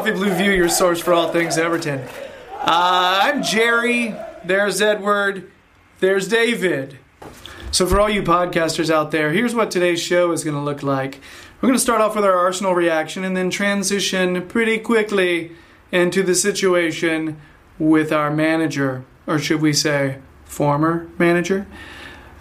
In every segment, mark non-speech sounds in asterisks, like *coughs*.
Toffee Blue View, your source for all things Everton. Uh, I'm Jerry. There's Edward. There's David. So, for all you podcasters out there, here's what today's show is going to look like. We're going to start off with our Arsenal reaction and then transition pretty quickly into the situation with our manager, or should we say, former manager.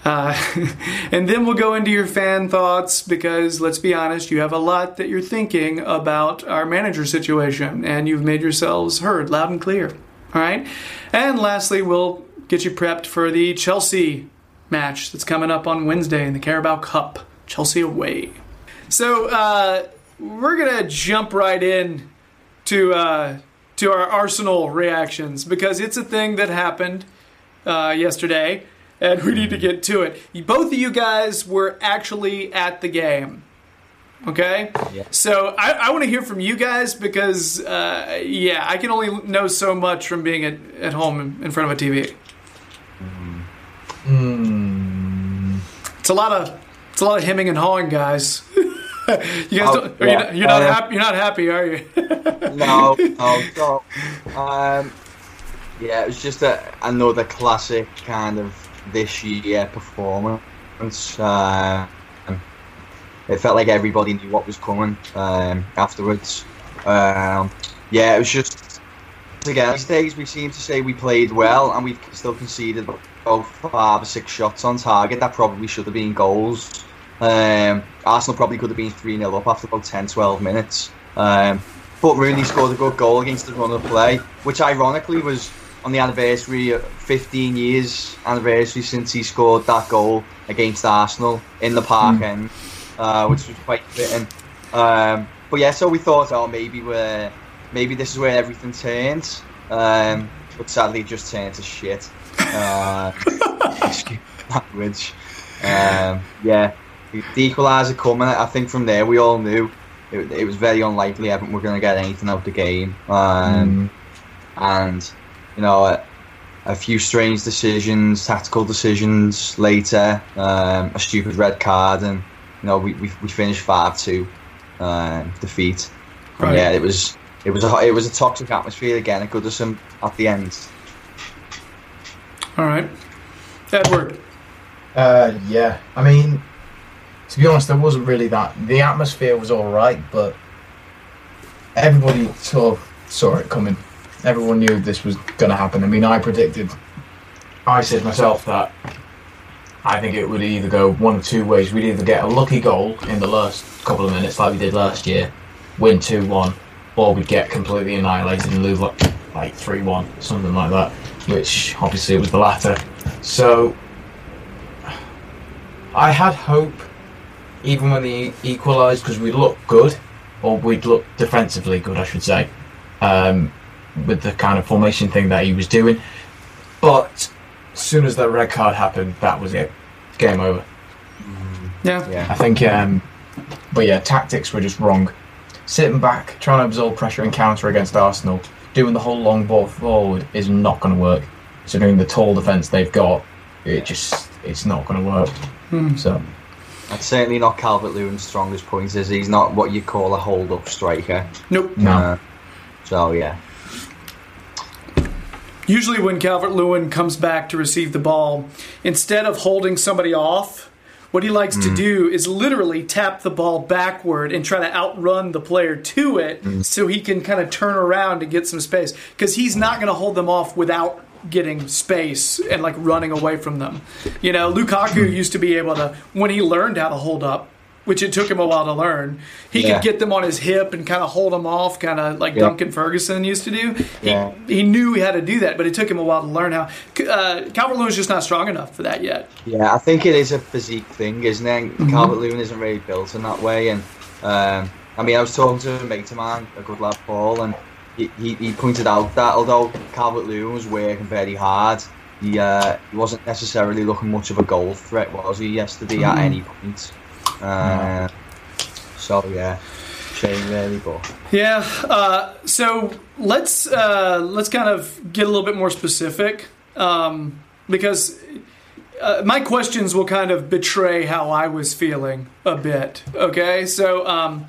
Uh, *laughs* and then we'll go into your fan thoughts because let's be honest, you have a lot that you're thinking about our manager situation and you've made yourselves heard loud and clear. All right. And lastly, we'll get you prepped for the Chelsea match that's coming up on Wednesday in the Carabao Cup. Chelsea away. So uh, we're to jump right in to, uh, to our Arsenal reactions because it's a thing that happened uh, yesterday and we need to get to it. Both of you guys were actually at the game. Okay? Yeah. So I, I want to hear from you guys because, uh, yeah, I can only know so much from being at, at home in, in front of a TV. It's a lot of it's a lot of hemming and hawing, guys. *laughs* you guys, Oh, don't, are yeah. you not, you're not Uh, happy. You're not happy, are you? no, no, no. Um, yeah, it was just a, another classic kind of this year performance. Uh, it felt like everybody knew what was coming um, afterwards. Um, yeah, it was just again these days we seem to say we played well and we've still conceded about five or six shots on target that probably should have been goals. Um, Arsenal probably could have been 3 0 up after about 10 12 minutes. Um, but Rooney scored a good goal against the run of play, which ironically was on the anniversary, uh, 15 years anniversary since he scored that goal against Arsenal in the park end, uh, which was quite fitting. Um, but yeah, so we thought, oh, maybe we're maybe this is where everything turns. Um, but sadly, it just turned to shit. Uh, *laughs* excuse language. Um, yeah, the equaliser coming. I think from there we all knew it, it was very unlikely Everton were going to get anything out of the game. Um, And you know, a, a few strange decisions, tactical decisions later, um, a stupid red card, and you know we we, we finished five two um, defeat. And Right. Yeah, it was it was a it was a toxic atmosphere again at Goodison at the end. All right, Edward. Uh, yeah. I mean, to be honest, there wasn't really that. The atmosphere was all right, but everybody sort of saw it coming. Everyone knew this was going to happen. I mean, I predicted. I said myself that I think it would either go one of two ways. We'd either get a lucky goal in the last couple of minutes, like we did last year, win two one, or we'd get completely annihilated and lose like like three one, something like that. Which obviously was the latter. So I had hope, even when they equalised, because we looked good, or we'd look defensively good, I should say, um, with the kind of formation thing that he was doing. But as soon as that red card happened, that was it. Game over. Yeah. Yeah. I think, um, but yeah, tactics were just wrong. Sitting back, trying to absorb pressure and counter against Arsenal, doing the whole long ball forward is not going to work. Considering the tall defence they've got, it just it's not going to work. So That's certainly not Calvert Lewin's strongest point. Is he's not what you call a hold up striker. Nope. no, Uh, so yeah, Usually, when Calvert Lewin comes back to receive the ball, instead of holding somebody off, what he likes to hmm. do is literally tap the ball backward and try to outrun the player to it hmm. so he can kind of turn around and get some space. Because he's not going to hold them off without getting space and like running away from them. You know, Lukaku hmm. used to be able to, when he learned how to hold up, which it took him a while to learn. He Yeah. could get them on his hip and kind of hold them off, kind of like Yeah. Duncan Ferguson used to do. He, Yeah. he knew he had to do that, but it took him a while to learn how. Uh, Calvert Lewin's just not strong enough for that yet. yeah. I think it is a physique thing, isn't it? Calvert Lewin isn't really built in that way, and um, I mean, I was talking to a mate of mine, a good lad Paul, and he, he, he pointed out that although Calvert Lewin was working very hard, he uh, he wasn't necessarily looking much of a goal threat, was he? Yesterday at any point. Uh, So yeah, shame really, but Yeah. Uh, so let's uh, let's kind of get a little bit more specific um, because uh, my questions will kind of betray how I was feeling a bit. Okay. So um,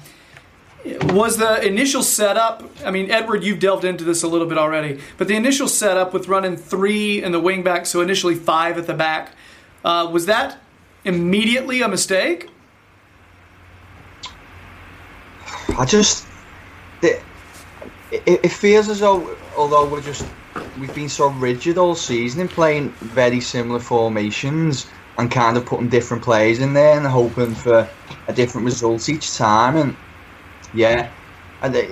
was the initial setup? I mean, Edward, you've delved into this a little bit already, but the initial setup with running three in the wing back, so initially five at the back, uh, was that immediately a mistake? I just it, it, feels as though although we're just we've been so rigid all season in playing very similar formations and kind of putting different players in there and hoping for a different result each time and yeah. And uh,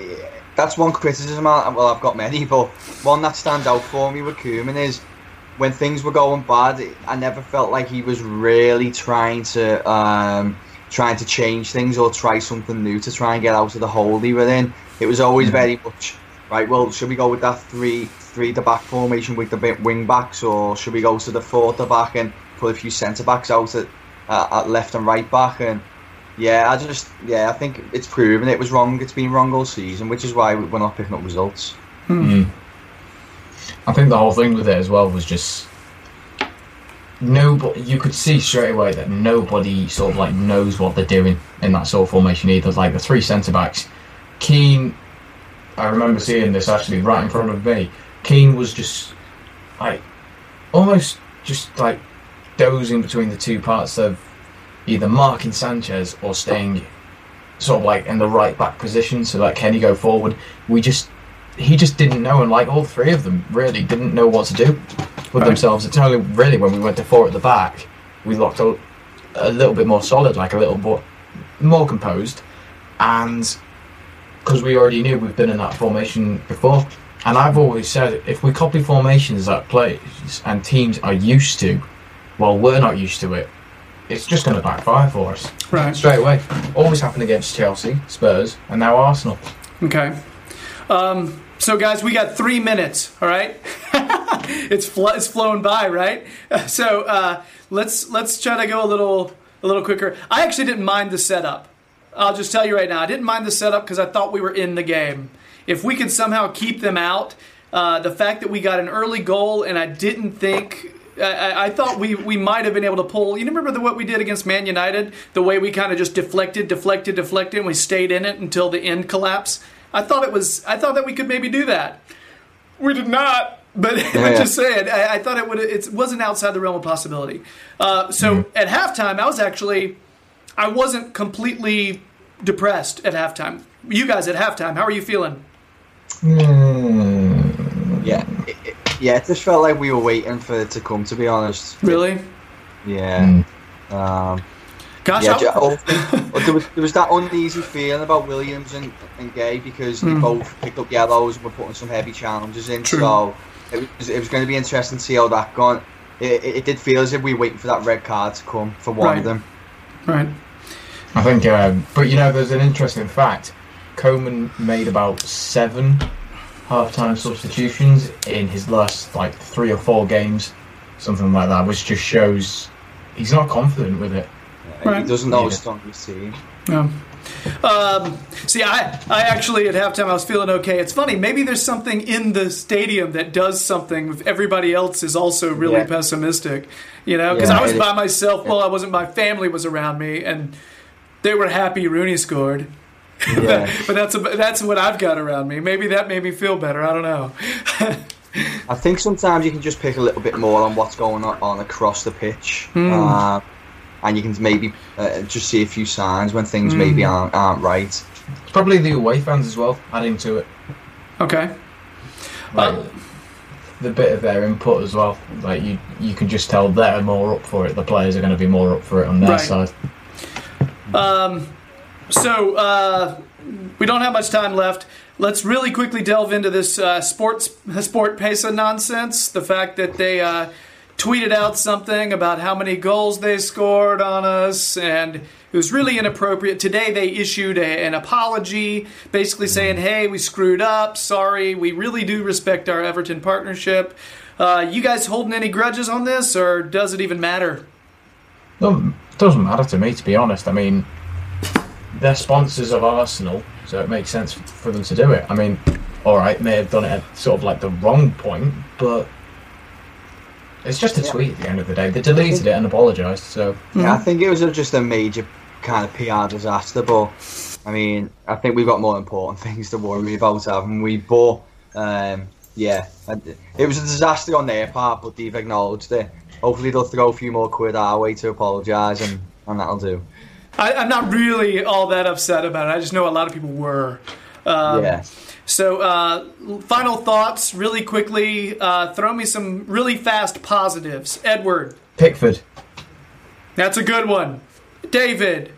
that's one criticism I, well I've got many *laughs* but one that stands out for me with Koeman is when things were going bad I never felt like he was really trying to um, trying to change things or try something new to try and get out of the hole he were in. It was always very much right. Well, should we go with that three three the back formation with the bit wing backs, or should we go to the four the back and put a few centre backs out at, uh, at left and right back? And yeah, I just yeah, I think it's proven it was wrong. It's been wrong all season, which is why we're not picking up results. I think the whole thing with it as well was just nobody. You could see straight away that nobody sort of like knows what they're doing in that sort of formation either. Like the three centre backs, Keane. I remember seeing this actually right in front of me. Keane was just like almost just like dozing between the two parts of either marking Sanchez or staying sort of like in the right back position so that Kenny go forward. We just he just didn't know, and like all three of them really didn't know what to do with Right. themselves. It's only really when we went to four at the back, we looked a, a little bit more solid, like a little bit more composed, and because we already knew we've been in that formation before. And I've always said if we copy formations that players and teams are used to, while we're not used to it, it's just going to backfire for us Right. straight away. Always happened against Chelsea, Spurs, and now Arsenal. Okay. Um, so, guys, we got three minutes. All right, *laughs* it's fl- it's flown by, right? *laughs* So uh, let's let's try to go a little a little quicker. I actually didn't mind the setup. I'll just tell you right now, I didn't mind the setup because I thought we were in the game. If we could somehow keep them out, uh, the fact that we got an early goal and I didn't think. I, I- thought we, we might have been able to pull. You remember the, what we did against Man United? The way we kind of just deflected, deflected, deflected, and we stayed in it until the end collapse. I thought it was. I thought that we could maybe do that. We did not. But, *laughs* but Yeah. just saying, I, I thought it would. It wasn't outside the realm of possibility. Uh, so at halftime, I was actually, I wasn't completely depressed at halftime. You guys at halftime, how are you feeling? Yeah, it, it- yeah. It just felt like we were waiting for it to come. To be honest, Really? Yeah. Um, Gosh, yeah, I- ju- oh, there, was, there was that uneasy feeling about Williams and, and Gueye because they both picked up yellows and were putting some heavy challenges in. True. So it was, it was going to be interesting to see how that gone. It, it, it did feel as if we were waiting for that red card to come for one Right. of them. right. I think, um, but you know, there's an interesting fact. Coleman made about seven half-time substitutions in his last like three or four games, something like that, which just shows he's not confident with it. Right. He doesn't always his Yeah. strongest team. Yeah. Um, see, I, I actually at halftime I was feeling okay. It's funny, maybe there's something in the stadium that does something if everybody else is also really Yeah. pessimistic. You know, because Yeah, I was it- by myself. Well, I wasn't. My family was around me, and they were happy Rooney scored. Yeah. *laughs* but that's a, that's what I've got around me. Maybe that made me feel better. I don't know. *laughs* I think sometimes you can just pick a little bit more on what's going on, on across the pitch. Hmm. Uh, and you can maybe uh, just see a few signs when things Hmm. maybe aren't, aren't right. It's probably the away fans as well adding to it, Okay. like Uh, the bit of their input as well. Like you, you can just tell they're more up for it. The players are going to be more up for it on their Right. side. So uh, we don't have much time left. Let's really quickly delve into this uh, sports SportPesa nonsense. The fact that they uh, tweeted out something about how many goals they scored on us, and it was really inappropriate. Today they issued a, an apology, basically saying, "Hey, we screwed up. Sorry. We really do respect our Everton partnership." Uh, you guys holding any grudges on this, or does it even matter? No, it doesn't matter to me, to be honest. I mean, they're sponsors of Arsenal, so it makes sense for them to do it. I mean, all right, may have done it at sort of like the wrong point, but it's just a Yeah. tweet at the end of the day. They deleted it and apologised, so Yeah, I think it was just a major kind of PR disaster, but I mean, I think we've got more important *laughs* things to worry about, haven't we? But um, yeah, it was a disaster on their part, but they've acknowledged it. Hopefully, they'll throw a few more quid our way to apologise, and, and that'll do. I, I'm not really all that upset about it. I just know a lot of people were. Um, yeah. So, uh, final thoughts, really quickly. Uh, throw me some really fast positives. Edward, Pickford. that's a good one. David,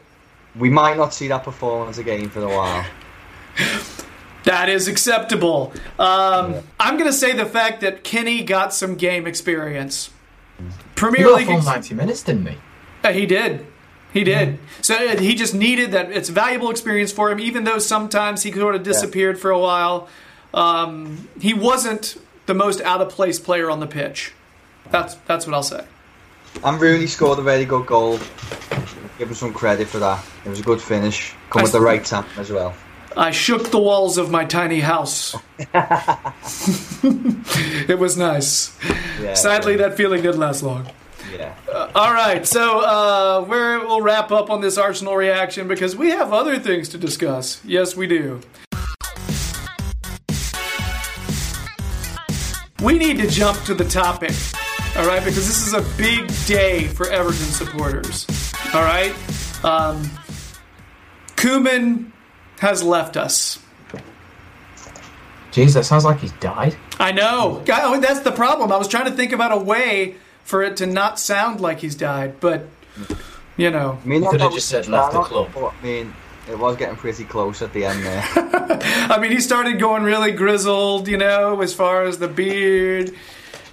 We might not see that performance again for a while. *laughs* that is acceptable. Um, I'm going to say the fact that Kenny got some game experience. Premier a League. full ex- 90 minutes, didn't he? Uh, he did. He did. So uh, he just needed that. It's valuable experience for him, even though sometimes he sort of disappeared for a while. Um, he wasn't the most out of place player on the pitch. That's that's what I'll say. And Rooney scored a very good goal. Give him some credit for that. It was a good finish. Come at the right time as well. I shook the walls of my tiny house. *laughs* *laughs* it was nice. Yeah, Sadly, that feeling didn't last long. Yeah. All right, so uh, we're, we'll wrap up on this Arsenal reaction because we have other things to discuss. Yes, we do. We need to jump to the topic, all right, because this is a big day for Everton supporters. All right, um, Koeman has left us. Jeez, that sounds like he's died. I know. God, oh, that's the problem. I was trying to think about a way for it to not sound like he's died, but you know. I mean, could that have just said left the club. but, I mean, it was getting pretty close at the end there. *laughs* I mean, he started going really grizzled, you know, as far as the beard.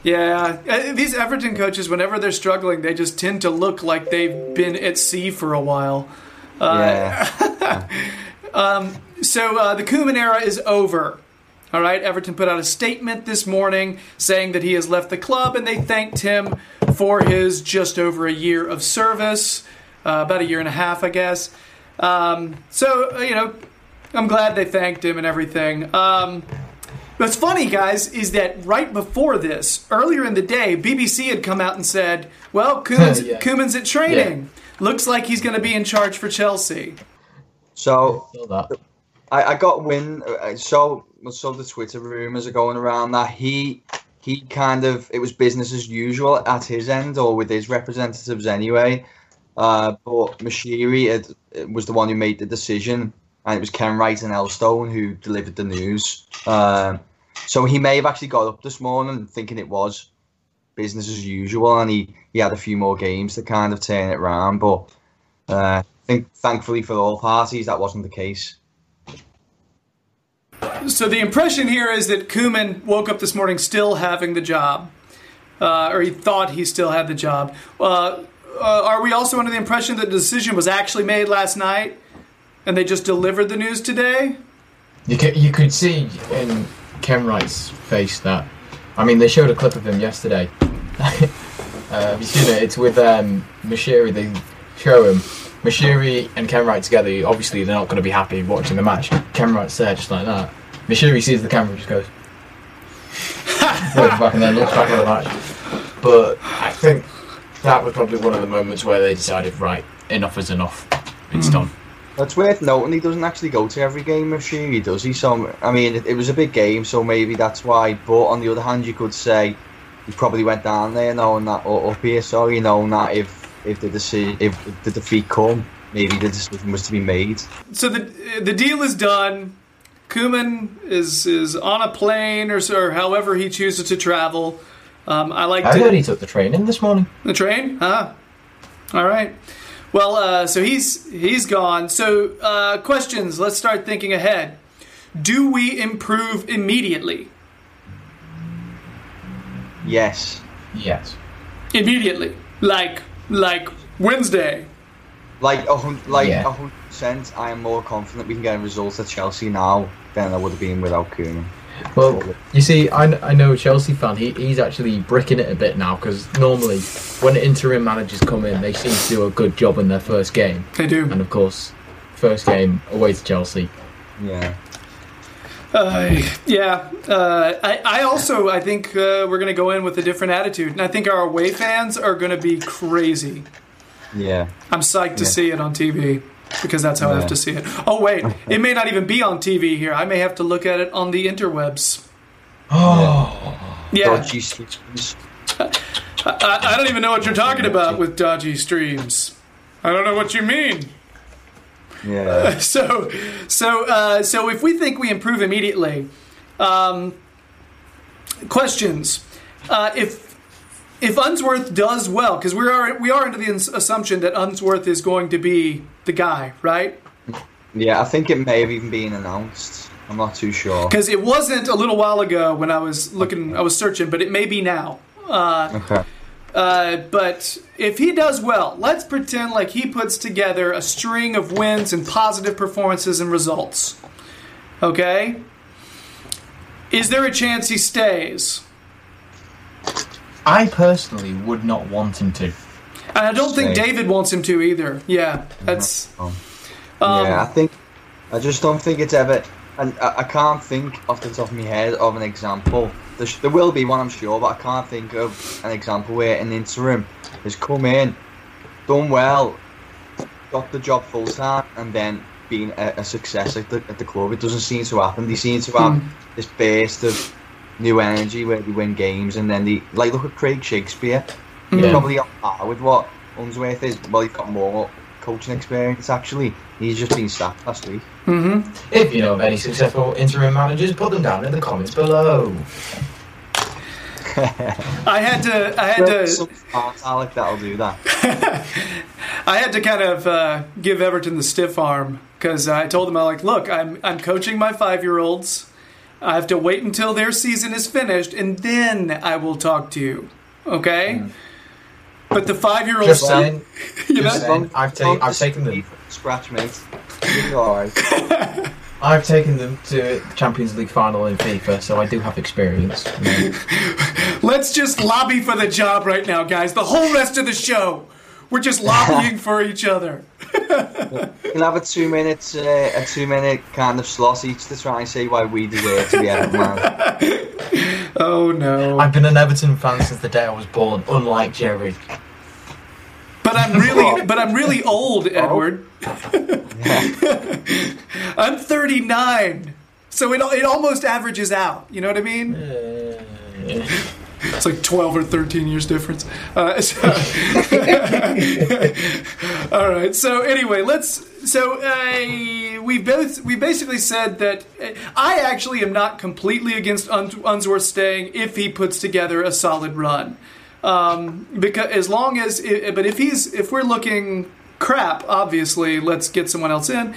Yeah, Uh, these Everton coaches, whenever they're struggling, they just tend to look like they've been at sea for a while. yeah. *laughs* So uh, the Koeman era is over. All right, Everton put out a statement this morning saying that he has left the club, and they thanked him for his just over a year of service, uh, about a year and a half, I guess. Um, so uh, you know, I'm glad they thanked him and everything. Um, what's funny, guys, is that right before this, earlier in the day, BBC had come out and said, "Well, *laughs* Koeman's, Yeah. Koeman's at training. Looks like he's going to be in charge for Chelsea." So I, I got wind. I saw the Twitter rumors are going around that he he kind of it was business as usual at his end or with his representatives anyway. Uh, but Moshiri had, was the one who made the decision, and it was Kenwright and Elstone who delivered the news. Um, so he may have actually got up this morning thinking it was business as usual, and he, he had a few more games to kind of turn it around. But uh, I think thankfully for all parties that wasn't the case. So the impression here is that Koeman woke up this morning still having the job, uh, or he thought he still had the job. Uh, uh, are we also under the impression that the decision was actually made last night, and they just delivered the news today? You could, you could see in Kenwright's face that. I mean, they showed a clip of him yesterday. *laughs* uh, you seen it? It's with um, Moshiri. They show him. Moshiri and Kenwright together. Obviously, they're not going to be happy watching the match. Kenwright's there just like that. Moshiri sees the camera and just goes. *laughs* looks back and then looks back at the match. But I think that was probably one of the moments where they decided, right, enough is enough. It's hmm. done. That's worth noting he doesn't actually go to every game of Shiri, does he? So I mean, it, it was a big game, so maybe that's why. But on the other hand, you could say he probably went down there knowing that, or up here, sorry, knowing that if if the deci- if the defeat come, maybe the decision was to be made. So the the deal is done. Koeman is is on a plane or, or however he chooses to travel. Um, I like I to heard he took the train in this morning. The train? Huh. All right. Well, uh, so he's he's gone. So uh, questions. Let's start thinking ahead. Do we improve immediately? Yes, Yes. Immediately, like like Wednesday. like a hun- like Yeah. a hundred percent. I am more confident we can get a result at Chelsea now than I would have been without Koeman. Well, you see, I, I know a Chelsea fan. He, he's actually bricking it a bit now because normally when interim managers come in, they seem to do a good job in their first game. They do. And of course, first game away to Chelsea, Yeah. Uh, yeah, uh, I, I also I think uh, we're going to go in with a different attitude, and I think our away fans are going to be crazy. Yeah. I'm psyched to Yeah. see it on TV because that's how I have to see it. Oh wait, *laughs* it may not even be on TV here. I may have to look at it on the interwebs. Oh, Yeah, Dodgy streams. I, I don't even know what you're talking about with dodgy streams. I don't know what you mean. Yeah. *laughs* so so uh, so if we think we improve immediately um, questions uh, if if Unsworth does well because we are we are under the ins- assumption that Unsworth is going to be the guy right Yeah, I think it may have even been announced. I'm not too sure. because it wasn't a little while ago when I was looking I was searching but it may be now uh, Okay. Uh, but if he does well, let's pretend like he puts together a string of wins and positive performances and results. Okay? Is there a chance he stays? I personally would not want him to. And I don't think David wants him to either. Yeah, that's. Um, Um, yeah, I think I just don't think it's ever, and I, I can't think off the top of my head of an example. There, sh- there will be one, I'm sure, but I can't think of an example where an interim has come in, done well, got the job full time, and then been a, a success at the, at the club. It doesn't seem to happen. They seem to have hmm. this burst of new energy where they win games, and then they like look at Craig Shakespeare. He's Yeah. probably on par with what Unsworth is. Well, he's got more coaching experience actually. He's just been sacked last week. If you know of any successful interim managers, put them down in the comments below. *laughs* I had to. I had to. Alec that'll do that. *laughs* I had to kind of uh, give Everton the stiff arm because I told them I like, look, I'm I'm coaching my five year olds. I have to wait until their season is finished and then I will talk to you. Okay. But the five year olds, Just saying, *laughs* you just know, saying, I've, ta- I've taken them. Scratch mate. Alright. *laughs* I've taken them to the Champions League final in FIFA, so I do have experience. *laughs* let's just lobby for the job right now, guys. The whole rest of the show, we're just lobbying for each other. We can have a two minutes, uh, a two minute kind of slot each to try and say why we deserve to be Everton man. *laughs* Oh no! I've been an Everton fan since the day I was born, unlike Jerry. But I'm really, *laughs* but I'm really old, Edward. *laughs* I'm 39, so it it almost averages out. You know what I mean? *laughs* It's like 12 or 13 years difference. Uh, *laughs* so- *laughs* all right. So anyway, let's. So uh, we both we basically said that uh, I actually am not completely against Un- Unsworth staying if he puts together a solid run. Um, because as long as, but if he's if we're looking crap, obviously let's get someone else in.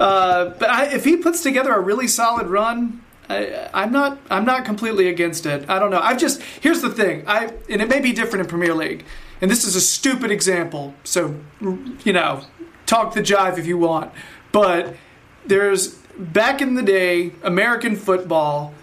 Uh, but I, if he puts together a really solid run, I, I'm not. I'm not completely against it. I don't know. I've just here's the thing. I and it may be different in Premier League, and this is a stupid example. So you know, talk the jive if you want. But there's back in the day, American football.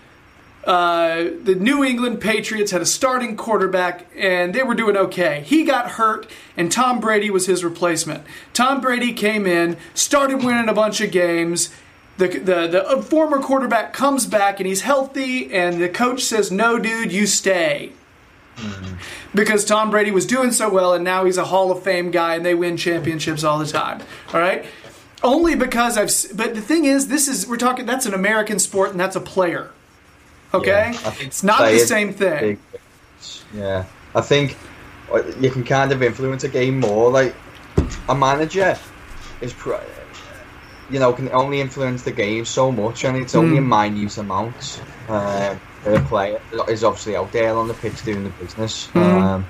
Uh, the New England Patriots had a starting quarterback and they were doing okay. He got hurt and Tom Brady was his replacement. Tom Brady came in, started winning a bunch of games. The, the, the uh, former quarterback comes back and he's healthy, and the coach says, No, dude, you stay. Because Tom Brady was doing so well, and now he's a Hall of Fame guy, and they win championships all the time. All right? Only because I've. But the thing is, this is. We're talking. That's an American sport, and that's a player. Okay? Yeah, it's not the same thing. Yeah, I think uh, you can kind of influence a game more. Like a manager is, pr- you know, can only influence the game so much, and it's only a minute amount. Um, a player is obviously out there on the pitch doing the business. Mhm. Um,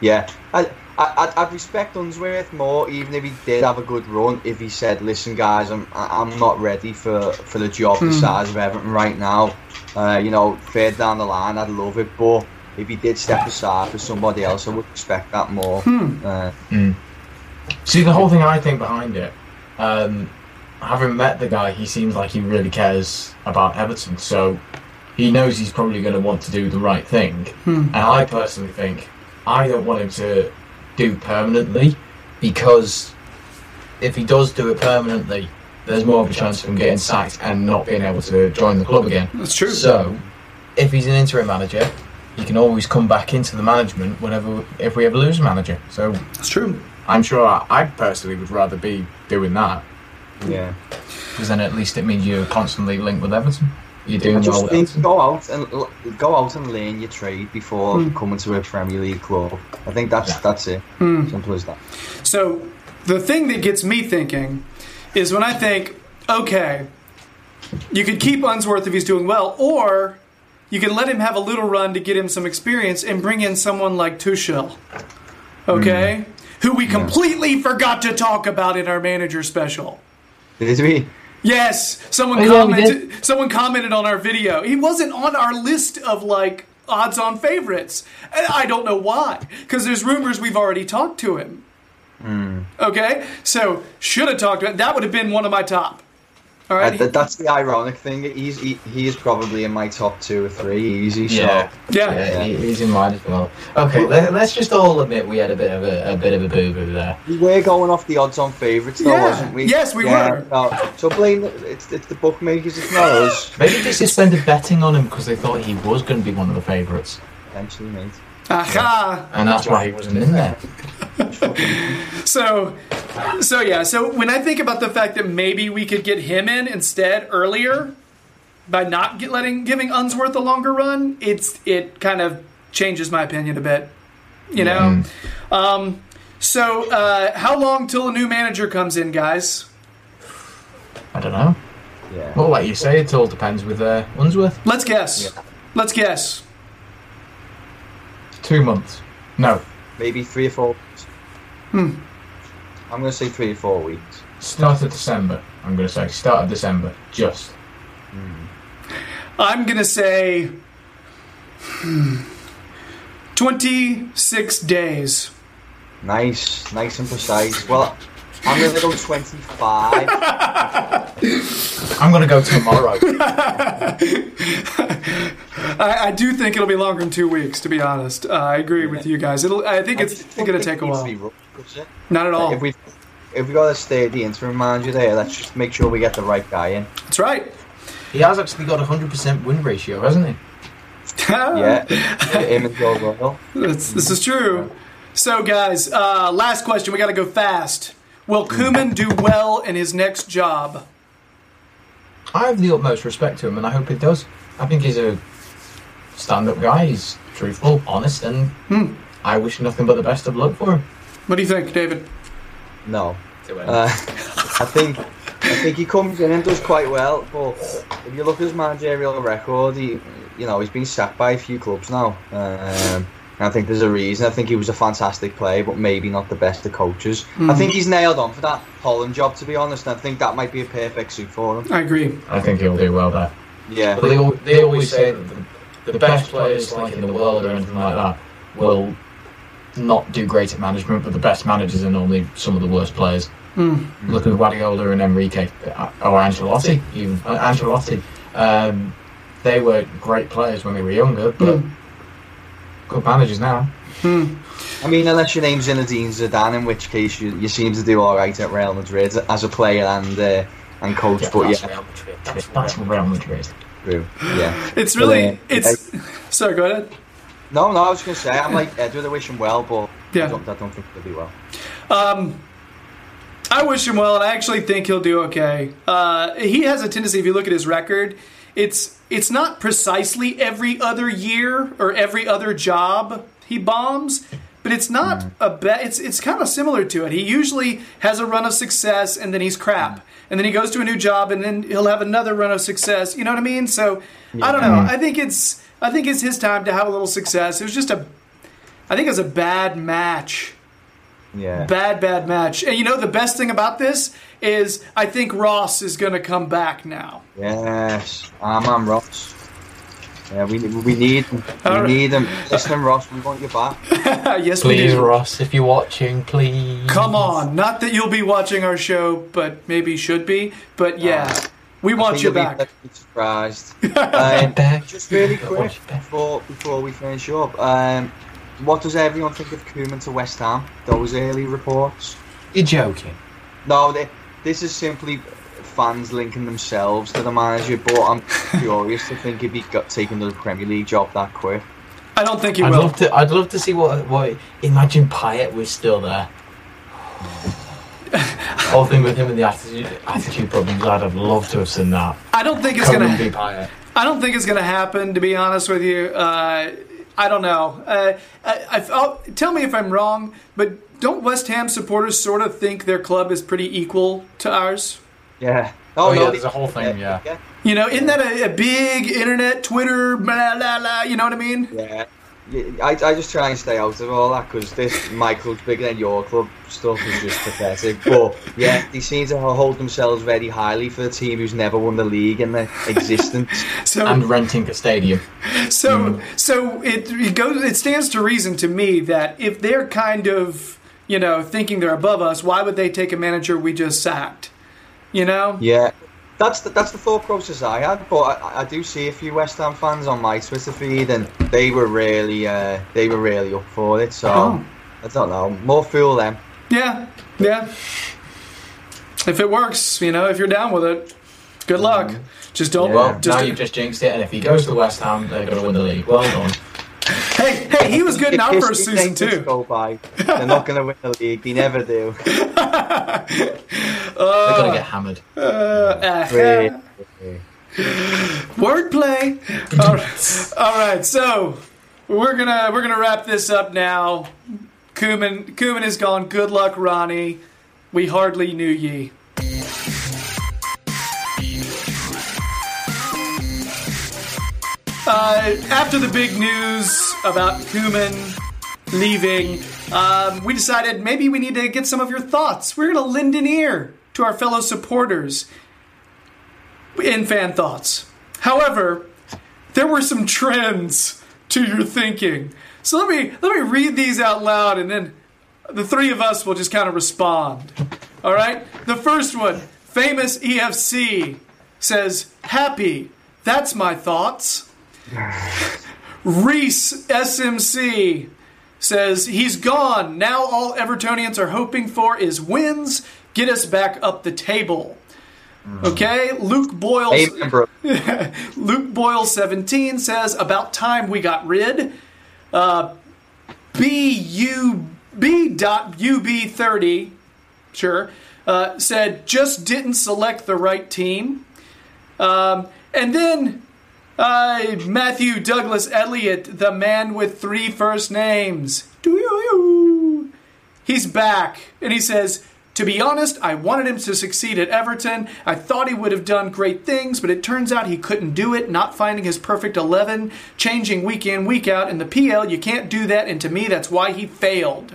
yeah, I, I, I'd- I'd respect Unsworth more, even if he did have a good run. If he said, "Listen, guys, I'm I- I'm not ready for for the job the size of Everton right now." Uh, you know, further down the line, I'd love it, but if he did step aside for somebody else, I would respect that more. Uh, See, the whole thing I think behind it, um, having met the guy, he seems like he really cares about Everton. So he knows he's probably going to want to do the right thing. And I personally think I don't want him to do permanently because if he does do it permanently, there's more of a chance of him getting sacked and not being able to join the club again. That's true. So, if he's an interim manager, he can always come back into the management whenever if we ever lose a manager. So, That's true. I'm sure I, I personally would rather be doing that Yeah. because then at least it means you're constantly linked with Everton. You're doing I well just with Everton. go out and go out and learn your trade before Hmm. coming to a Premier League club. I think that's Yeah. that's it. Hmm. Simple as that. So the thing that gets me thinking is when I think, okay, you could keep Unsworth if he's doing well, or you can let him have a little run to get him some experience and bring in someone like Tuchel, okay, who we completely forgot to talk about in our manager special. Did we? Yes, someone Oh, yeah, commented. Someone commented on our video. He wasn't on our list of like odds-on favorites, and I don't know why. Because there's rumors we've already talked to him. Okay, so should have talked about. That would have been one of my top. All Uh, th- that's the ironic thing. He's he, he is probably in my top two or three easy. So Yeah. yeah. Yeah, he- he's in mine as well. Okay, let, let's just all admit we had a bit of a, a bit of a boo boo there. we were going off the odds-on favourites, though, Yeah. wasn't we? Yes, we Yeah, were. no. So blame it's it's the bookmakers. It's not us. Maybe they suspended betting on him because they thought he was going to be one of the favourites, Potentially, mate. Aha. and that's why he wasn't in there. *laughs* So, so yeah. So when I think about the fact that maybe we could get him in instead earlier by not get, letting giving Unsworth a longer run, it's it kind of changes my opinion a bit. You know. Um, so uh, how long till a new manager comes in, guys? I don't know. Yeah. Well, like you say, it all depends with uh, Unsworth. Let's guess. Yeah. Let's guess. Two months. No, Maybe three or four. Hmm. I'm going to say three or four weeks. start of December. I'm going to say start of December. Just. I'm gonna say hmm, 26 days. Nice, nice and precise. Well, I'm going to go 25. I'm going to go tomorrow. *laughs* I, I do think it'll be longer than two weeks. To be honest, uh, I agree with you guys. It'll. I think I it's just gonna think take a it to while. be rushed. Not at all. If we if we got to stay at the interim manager there, let's just make sure we get the right guy in. That's right. he has actually got a hundred percent win ratio, hasn't he? *laughs* Yeah, him and Joe Royle. This, this is true. So, guys, uh, last question. We got to go fast. Will Koeman do well in his next job? I have the utmost respect to him, and I hope he does. I think he's a stand-up guy. He's truthful, honest, and I wish nothing but the best of luck for him. What do you think, David? No, uh, I think I think he comes in and does quite well. But if you look at his managerial record, he you know he's been sacked by a few clubs now. Um, and I think there's a reason. I think he was a fantastic player, but maybe not the best of coaches. I think he's nailed on for that Holland job, to be honest. I think that might be a perfect suit for him. I agree. I think he'll do well there. Yeah, But they, they always say that the, the best players, like in the world or anything like that, will not do great at management, but the best managers are normally some of the worst players. Look at Guardiola and Enrique, uh, or Ancelotti, even uh, Ancelotti. Um, they were great players when they were younger, but good managers now. I mean, unless your name's Zinedine Zidane, in which case you, you seem to do all right at Real Madrid as a player and uh, and coach. but that's yeah, Real Madrid. That's, that's Real Madrid. true. Yeah. It's really. uh, It's. Sorry, go ahead. No, no, I was going to say I'm like Edward. I wish him well, but Yeah. I, don't, I don't think he'll do well. Um, I wish him well, and I actually think he'll do okay. Uh, he has a tendency, if you look at his record, it's it's not precisely every other year or every other job he bombs, but it's not mm-hmm. a bad. It's it's kind of similar to it. He usually has a run of success, and then he's crap, and then he goes to a new job, and then he'll have another run of success. You know what I mean? So I don't know. I think it's I think it's his time to have a little success. It was just a, I think it was a bad match. Yeah. Bad, bad match. And you know the best thing about this is I think Ross is going to come back now. Yes, I'm on Ross. Yeah, we we need him. We All right. need him. Listen, Ross, we want you back. *laughs* yes, we Please. Ross, if you're watching, please. Come on. Not that you'll be watching our show, but maybe should be. But yeah, we I want think you you'll be back. pleasantly surprised. *laughs* um, back. just really quick watch it back. before before we finish up, um, what does everyone think of Koeman to West Ham? Those early reports. You're joking. No, they, this is simply fans linking themselves to the manager, but I'm *laughs* curious to think if he got taken to the Premier League job that quick. I don't think he I'd will. love to. I'd love to see what. What? Imagine Payet was still there. *laughs* Whole thing with him and the attitude, attitude problems. I'd have loved to have seen that. I don't think it's Come gonna. and be I don't think it's going to happen. To be honest with you, uh, I don't know. Uh, I, I, I'll, tell me if I'm wrong, but don't West Ham supporters sort of think their club is pretty equal to ours? Yeah. Oh, no, yeah, there's a whole thing. Yeah. You know, isn't that a, a big internet, Twitter, blah, blah, blah, you know what I mean? Yeah. Yeah, I, I just try and stay out of all that because this my club's bigger than your club stuff is just pathetic. But yeah, they seem to hold themselves very highly for a team who's never won the league in their existence. *laughs* So, And renting a stadium. so, mm. so it, it goes. It stands to reason to me that if they're kind of, you know, thinking they're above us, why would they take a manager we just sacked? You know? Yeah, that's the, that's the thought process I had. But I, I do see a few West Ham fans on my Twitter feed, and they were really uh, they were really up for it. So Oh. I don't know. More fool them. Yeah, yeah. If it works, you know, if you're down with it, good luck. Just don't. Well, just now you've just jinxed it, and if he goes to West Ham, they're going to win the league. Well done. Hey, hey, he was good in our If first season makes too. Go by. They're not going to win the league. They never do. *laughs* Uh, they're going to get hammered. Uh, eh, Great. Eh. Wordplay. *laughs* All right. All right, so we're gonna we're gonna wrap this up now. Koeman Koeman is gone. Good luck, Ronnie. We hardly knew ye. Uh, after the big news about Koeman leaving, um, we decided maybe we need to get some of your thoughts. We're going to lend an ear to our fellow supporters in fan thoughts. However, there were some trends to your thinking. So let me let me read these out loud and then the three of us will just kind of respond. All right? The first one, famous EFC says, "Happy. That's my thoughts." Reese SMC says he's gone. Now all Evertonians are hoping for is wins. Get us back up the table. Okay, Luke Boyle. Amen. *laughs* Luke Boyle 17 says, About time we got rid. Uh, BU, B.UB30, sure, uh, said, Just didn't select the right team. Um, and then uh, Matthew Douglas Elliott, the man with three first names. He's back, and he says, to be honest, I wanted him to succeed at Everton. I thought he would have done great things, but it turns out he couldn't do it, not finding his perfect 11, changing week in, week out. In the PL, you can't do that, and to me, that's why he failed.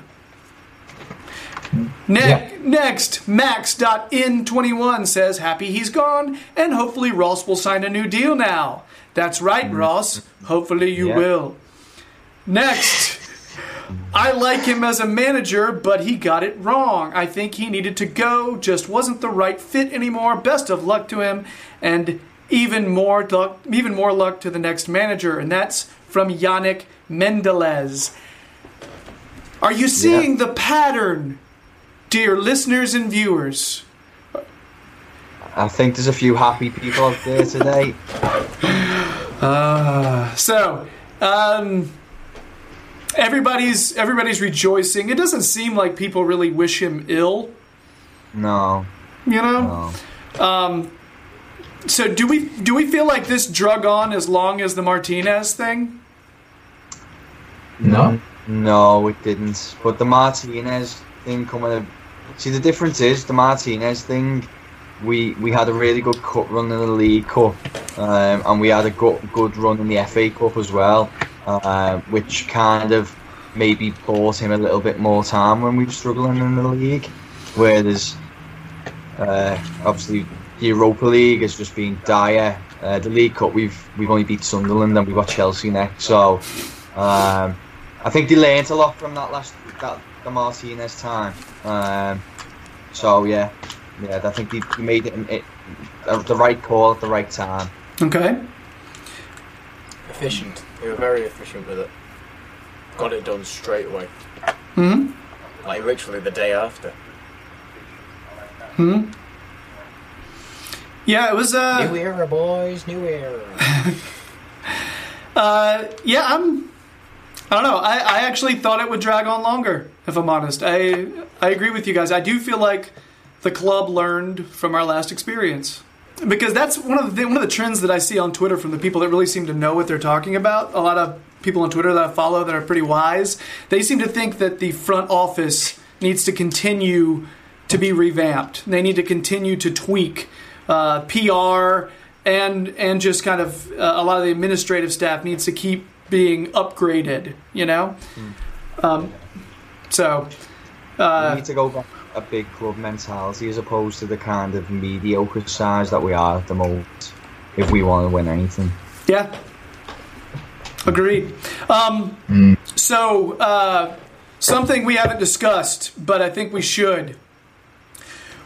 Ne- Yeah. Next, Max.in21 says, Happy he's gone, and hopefully Ross will sign a new deal now. That's right, mm. Ross. Hopefully you Yeah. will. Next, I like him as a manager, but he got it wrong. I think he needed to go, just wasn't the right fit anymore. Best of luck to him, and even more luck, even more luck to the next manager. And that's from Yannick Mendelez. Are you seeing the pattern, dear listeners and viewers? I think there's a few happy people out there today. *laughs* So, um, everybody's everybody's rejoicing. It doesn't seem like people really wish him ill. No, You know. no. So do we do we feel like this drug on as long as the Martinez thing? No. No, it didn't. But the Martinez thing coming up. See, the difference is the Martinez thing. We we had a really good cup run in the League Cup, um, and we had a good good run in the FA Cup as well, uh, which kind of maybe bought him a little bit more time when we were struggling in the league. Whereas, uh, obviously, the Europa League has just been dire. Uh, the League Cup, we've we've only beat Sunderland and we've got Chelsea next. So, um, I think they learnt a lot from that last that the Martinez time. Um, so yeah, yeah, I think he, he made it, it uh, the right call at the right time. Okay. Efficient. They were very efficient with it. Got it done straight away. Hmm. Like literally the day after. Hmm. Yeah, it was. Uh, New era, boys. New era. *laughs* uh, yeah, I'm. I don't know. I, I actually thought it would drag on longer. If I'm honest, I I agree with you guys. I do feel like the club learned from our last experience because that's one of the one of the trends that I see on Twitter from the people that really seem to know what they're talking about. A lot of people on Twitter that I follow that are pretty wise. They seem to think that the front office needs to continue to be revamped. They need to continue to tweak uh, PR and and just kind of uh, a lot of the administrative staff needs to keep being upgraded. You know, um, so. we Uh, need to go back a big club mentality as opposed to the kind of mediocre size that we are at the moment. If we want to win anything, Yeah. Agreed. Um, So, uh, something we haven't discussed, but I think we should.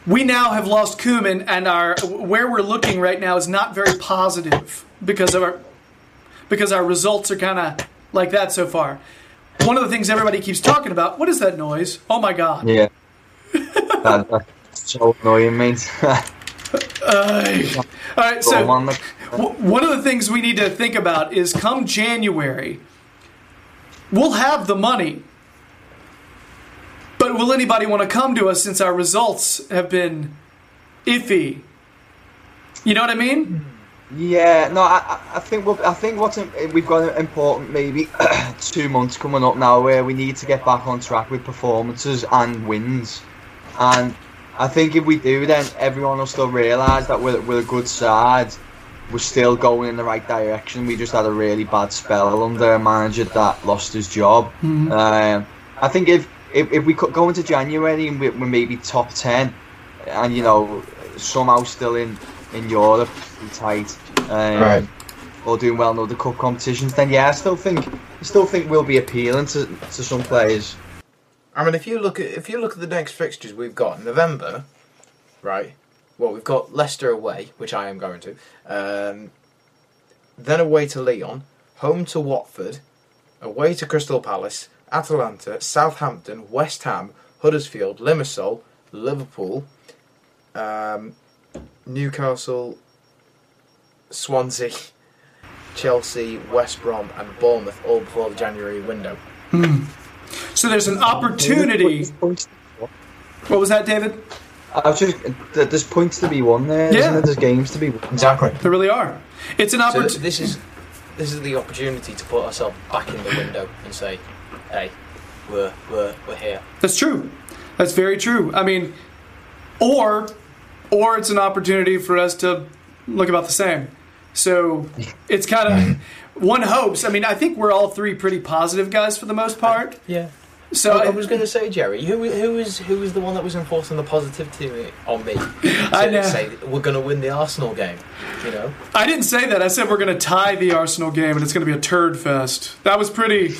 We now have lost Koeman, and our where we're looking right now is not very positive because of our because our results are kind of like that so far. One of the things everybody keeps talking about. What is that noise? Oh my god! yeah, so annoying, mate. *laughs* All right, so, so on the, W- One of the things we need to think about is come January, we'll have the money. But will anybody want to come to us since our results have been iffy? You know what I mean? Yeah, no, I, I- think we'll, I think what's we've got an important maybe *coughs* two months coming up now where we need to get back on track with performances and wins, and I think if we do, then everyone will still realise that we're, we're a good side. We're still going in the right direction. We just had a really bad spell under a manager that lost his job. Um, I think if, if if we could go into January and we- we're maybe top ten, and you know somehow still in in Europe tight, um, Right. or doing well in other cup competitions, then yeah, I still think I still think we'll be appealing to, to some players. I mean, if you look at if you look at the next fixtures we've got in November, right? Well, we've got Leicester away, which I am going to. Um, then away to Lyon, home to Watford, away to Crystal Palace, Atalanta, Southampton, West Ham, Huddersfield, Limassol, Liverpool, um, Newcastle, Swansea, *laughs* Chelsea, West Brom, and Bournemouth, all before the January window. So there's an opportunity. What was that, David? I was just there's points to be won there, Yeah. not there? There's games to be won. Exactly. There really are. It's an So opportunity. this is this is the opportunity to put ourselves back in the window and say, "Hey, we're we're we're here." That's true. That's very true. I mean, or or it's an opportunity for us to look about the same. So it's kind of *laughs* one hopes. I mean, I think we're all three pretty positive guys for the most part. Yeah. So I, I was going to say, Jerry, who who was who was the one that was enforcing the positivity on me? To *laughs* I know. Say we're going to win the Arsenal game. You know. I didn't say that. I said we're going to tie the Arsenal game, and it's going to be a turd fest. That was pretty.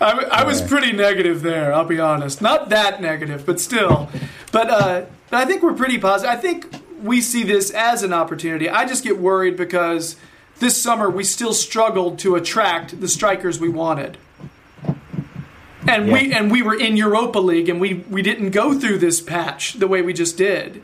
I, I was pretty negative there. I'll be honest. Not that negative, but still. But uh, but I think we're pretty positive. I think we see this as an opportunity. I just get worried because this summer we still struggled to attract the strikers we wanted. And we and we were in Europa League, and we we didn't go through this patch the way we just did.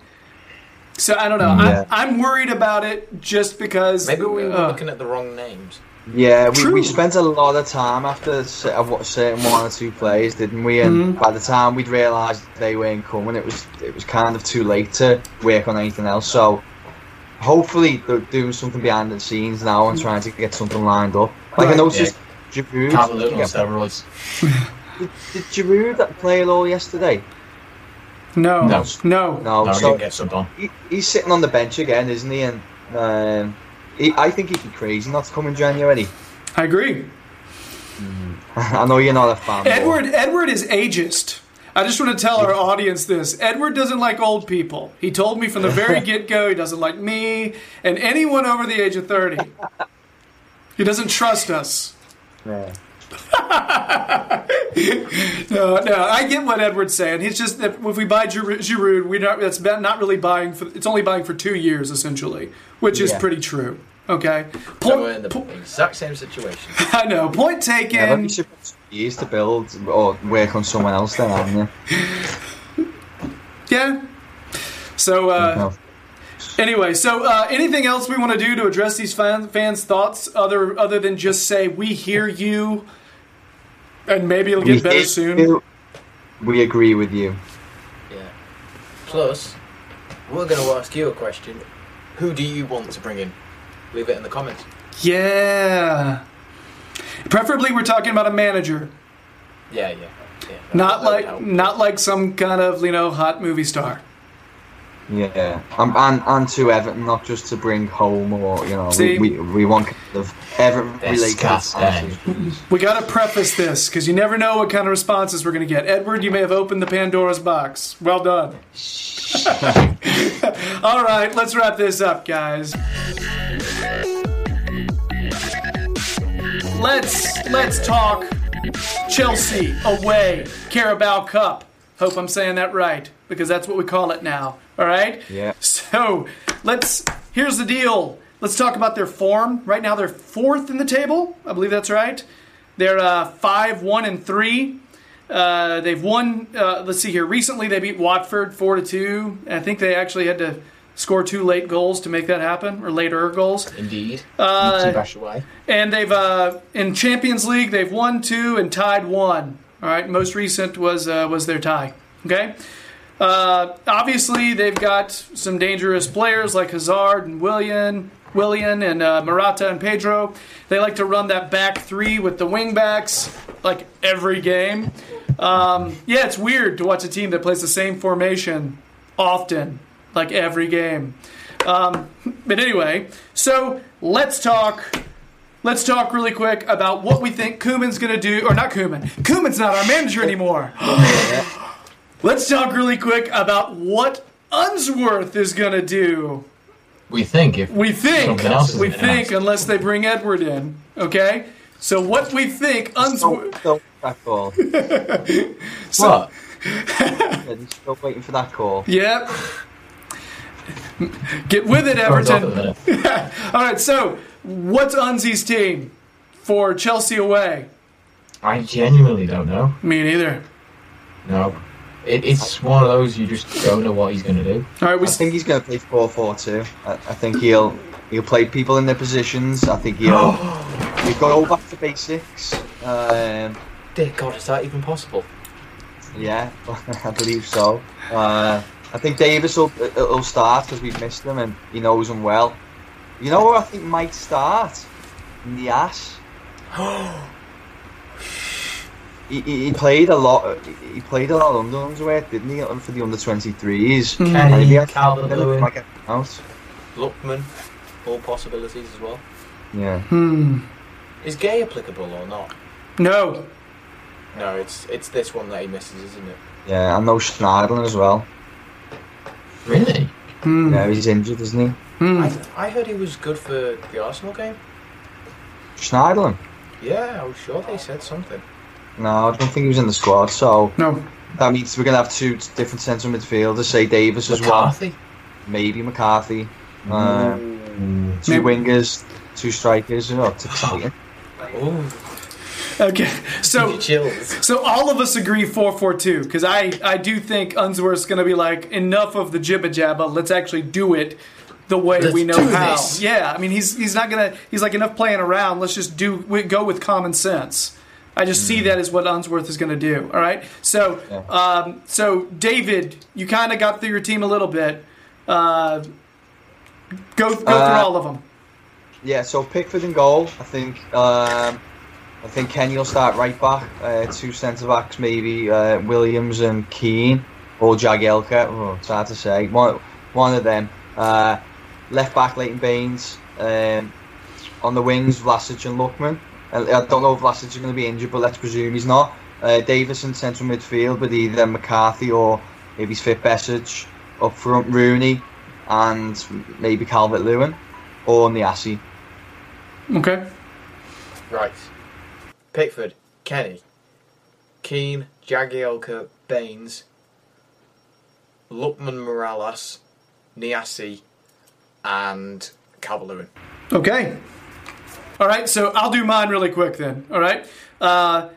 So I don't know. Yeah. I, I'm worried about it just because Maybe we were uh, looking at the wrong names. Yeah, we, True. we spent a lot of time after cer- of what certain one or two plays, didn't we? And Mhm. by the time we'd realised they weren't coming, it was it was kind of too late to work on anything else. So hopefully they're doing something behind the scenes now and trying to get something lined up. Like I Right. noticed Giroud. Cavalier on steroids. *laughs* Did, did Giroud play at all yesterday? No, no, No. No, No, he so didn't get subbed on. he, he's sitting on the bench again, isn't he? And um, he, I think he'd be crazy not to come in January. I agree. *laughs* I know you're not a fan. but- Edward, Edward is ageist. I just want to tell our audience this: Edward doesn't like old people. He told me from the very *laughs* get-go he doesn't like me and anyone over the age of thirty. He doesn't trust us. Yeah. *laughs* No, no, I get what Edward's saying. He's just that if we buy Giroud, Giroud we not that's not really buying for. It's only buying for two years essentially, which is Yeah. pretty true. Okay, So we're in the po- exact same situation. *laughs* I know. Point taken. Yeah, but you should put years to build or work on someone else then, haven't you? *laughs* Yeah. So uh, No. Anyway, so uh, anything else we want to do to address these fan, fans' thoughts other other than just say we hear you, and maybe it'll get We better soon. you. We agree with you. Yeah. Plus, we're going to ask you a question. Who do you want to bring in? Leave it in the comments. Yeah. Preferably, we're talking about a manager, Yeah, yeah. yeah. not like not like some kind of you know hot movie star. Yeah, um, and and to Everton, not just to bring home or you know, See? we, we, we want kind of Everton related Disgusting. answers. We got to preface this because you never know what kind of responses we're going to get. Edward, you may have opened the Pandora's box. Well done. *laughs* All right, let's wrap this up, guys. Let's let's talk Chelsea away Carabao Cup. Hope I'm saying that right because that's what we call it now. All right. Yeah. So let's. Here's the deal. Let's talk about their form. Right now, they're fourth in the table. I believe that's right. They're uh, five, one, and three. Uh, they've won. Uh, let's see here. Recently, they beat Watford four to two. I think they actually had to score two late goals to make that happen, or later goals. Indeed. Uh, and they've uh, in Champions League they've won two and tied one. All right, most recent was uh, was their tie. Okay, uh, obviously they've got some dangerous players like Hazard and Willian, Willian and uh, and Pedro. They like to run that back three with the wing backs like every game. Um, yeah, it's weird to watch a team that plays the same formation often, like every game. Um, *laughs* but anyway, so let's talk. Let's talk really quick about what we think Koeman's going to do, or not Kuman. Koeman's not our manager anymore. *gasps* let's talk really quick about what Unsworth is going to do. We think if We think, Something else is we announced. think, unless they bring Edward in. Okay, so what we think Unsworth. Still, still that call. what? *laughs* Yeah, still waiting for that call. Yep. Get with it, Turns off at the Everton. *laughs* All right, so what's Unzi's team for Chelsea away? I genuinely don't know. Me neither. No. It, it's one of those you just don't know what he's going to do. All right, we I think he's going to play 4-4-2. I, I think he'll he'll play people in their positions. I think he'll *gasps* he'll go back to basics. Um, Dear God, is that even possible? yeah, *laughs* I believe so. Uh, I think Davies will, will start because we've missed him and he knows him well. You know who I think might start? Niasse. *gasps* he, he, he played a lot. He played a lot of under underwear, didn't he? For the under twenty threes. Kenny, Calvert-Lewin. out. Lookman, all possibilities as well. Yeah. Hmm. Is Gueye applicable or not? No. No, it's it's this one that he misses, isn't it? Yeah, and no Schneiderlin as well. Really? Hmm. Yeah, he's injured, isn't he? Hmm. I, I heard he was good for the Arsenal game. Schneiderlin? Yeah, I was sure they said something. No, I don't think he was in the squad. So No. that means we're gonna have two different central midfielders. Say Davies as well, McCarthy? maybe McCarthy. Um, Mm. two Maybe- wingers, two strikers. Oh, it's exciting. Ooh, Okay. So so all of us agree four four two because I I do think Unsworth's going to be like enough of the jibba jabba. Let's actually do it the way Let's we know how. this. Yeah. I mean he's he's not gonna he's like enough playing around. Let's just do we go with common sense. I just see that as what Unsworth is going to do. All right. So Yeah. um, so David, you kind of got through your team a little bit. Uh, go go Uh, through all of them. Yeah, so Pickford in goal. I think. Um, I think Kenny will start right back. Uh, two centre backs, maybe uh, Williams and Keane or Jagielka. Oh, it's hard to say. One, one of them. Uh, left back, Leighton Baines. Um, on the wings, Vlasic and Lookman. Uh, I don't know if Vlasic is going to be injured, but let's presume he's not. Uh, Davies in central midfield with either McCarthy or if he's fit Besic. Up front, Rooney and maybe Calvert Lewin or Niasse. Okay. Right. Pickford, Kenny, Keane, Jagielka, Baines, Lookman Mirallas, Niasse, and Calvert-Lewin. Okay. All right, so I'll do mine really quick then. All right. Uh,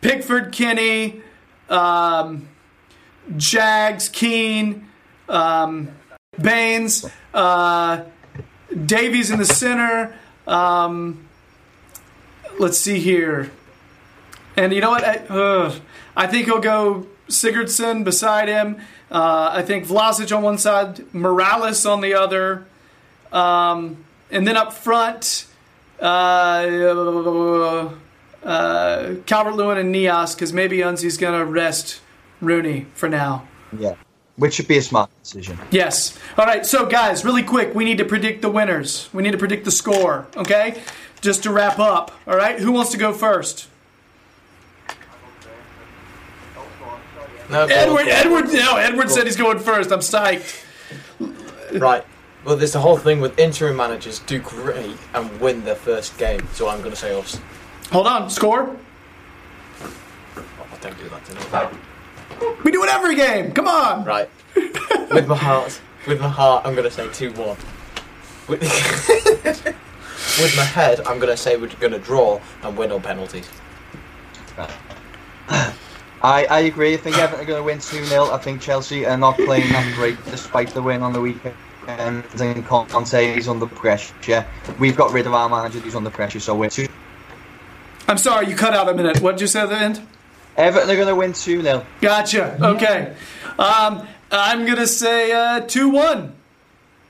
Pickford, Kenny, um, Jags, Keane, um, Baines, uh, Davies in the center. Um, let's see here. And you know what? I, uh, I think he'll go Sigurdsson beside him. Uh, I think Vlasic on one side, Mirallas on the other. Um, and then up front, uh, uh, Calvert Lewin and Niasse, because maybe Unzi's going to rest Rooney for now. Yeah. Which should be a smart decision. Yes. All right, so guys, really quick, we need to predict the winners. We need to predict the score, okay? Just to wrap up, all right? Who wants to go first? No, Edward, go on. Edward, no, Edward said he's going first. I'm psyched. Right. Well, there's the whole thing with interim managers do great and win their first game, so I'm going to say us. Hold on, score? Oh, don't do that to me. We do it every game. Come on. Right. with my heart, with my heart, I'm going to say 2 1. With, *laughs* with my head, I'm going to say we're going to draw and win on penalties. *laughs* I, I agree. I think Everton are going to win 2 0. I think Chelsea are not playing that great despite the win on the weekend. And Conte is under pressure. We've got rid of our manager who's under pressure, so we're 2 I'm sorry, you cut out a minute. What did you say at the end? Everton are going to win 2 0. Gotcha. Okay. Um, I'm gonna say uh, two one.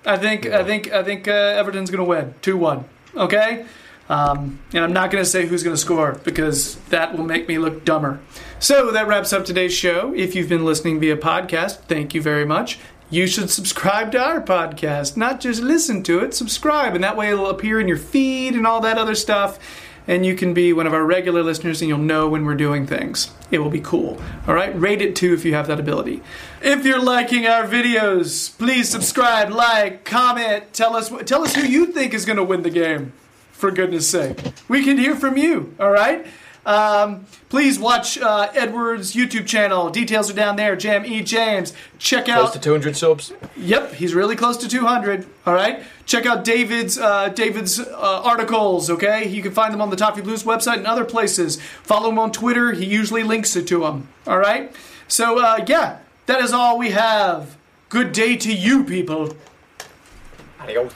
I think I think I think uh, Everton's gonna win two one. Okay. Um, and I'm not going to say who's going to score because that will make me look dumber. So that wraps up today's show. If you've been listening via podcast, thank you very much. You should subscribe to our podcast, not just listen to it, subscribe, and that way it'll appear in your feed and all that other stuff. And you can be one of our regular listeners and you'll know when we're doing things. It will be cool. All right, rate it too if you have that ability. If you're liking our videos, please subscribe, like, comment, tell us tell us who you think is going to win the game for goodness sake. We can hear from you, all right? Um, please watch uh, Edward's YouTube channel. Details are down there. Jam E. James. Check out Close to 200 subs. Yep, he's really close to 200. All right, check out David's uh, David's uh, articles. Okay, you can find them on the Toffee Blues website and other places. Follow him on Twitter. He usually links it to them. All right. So uh, yeah, that is all we have. Good day to you, people. Adios.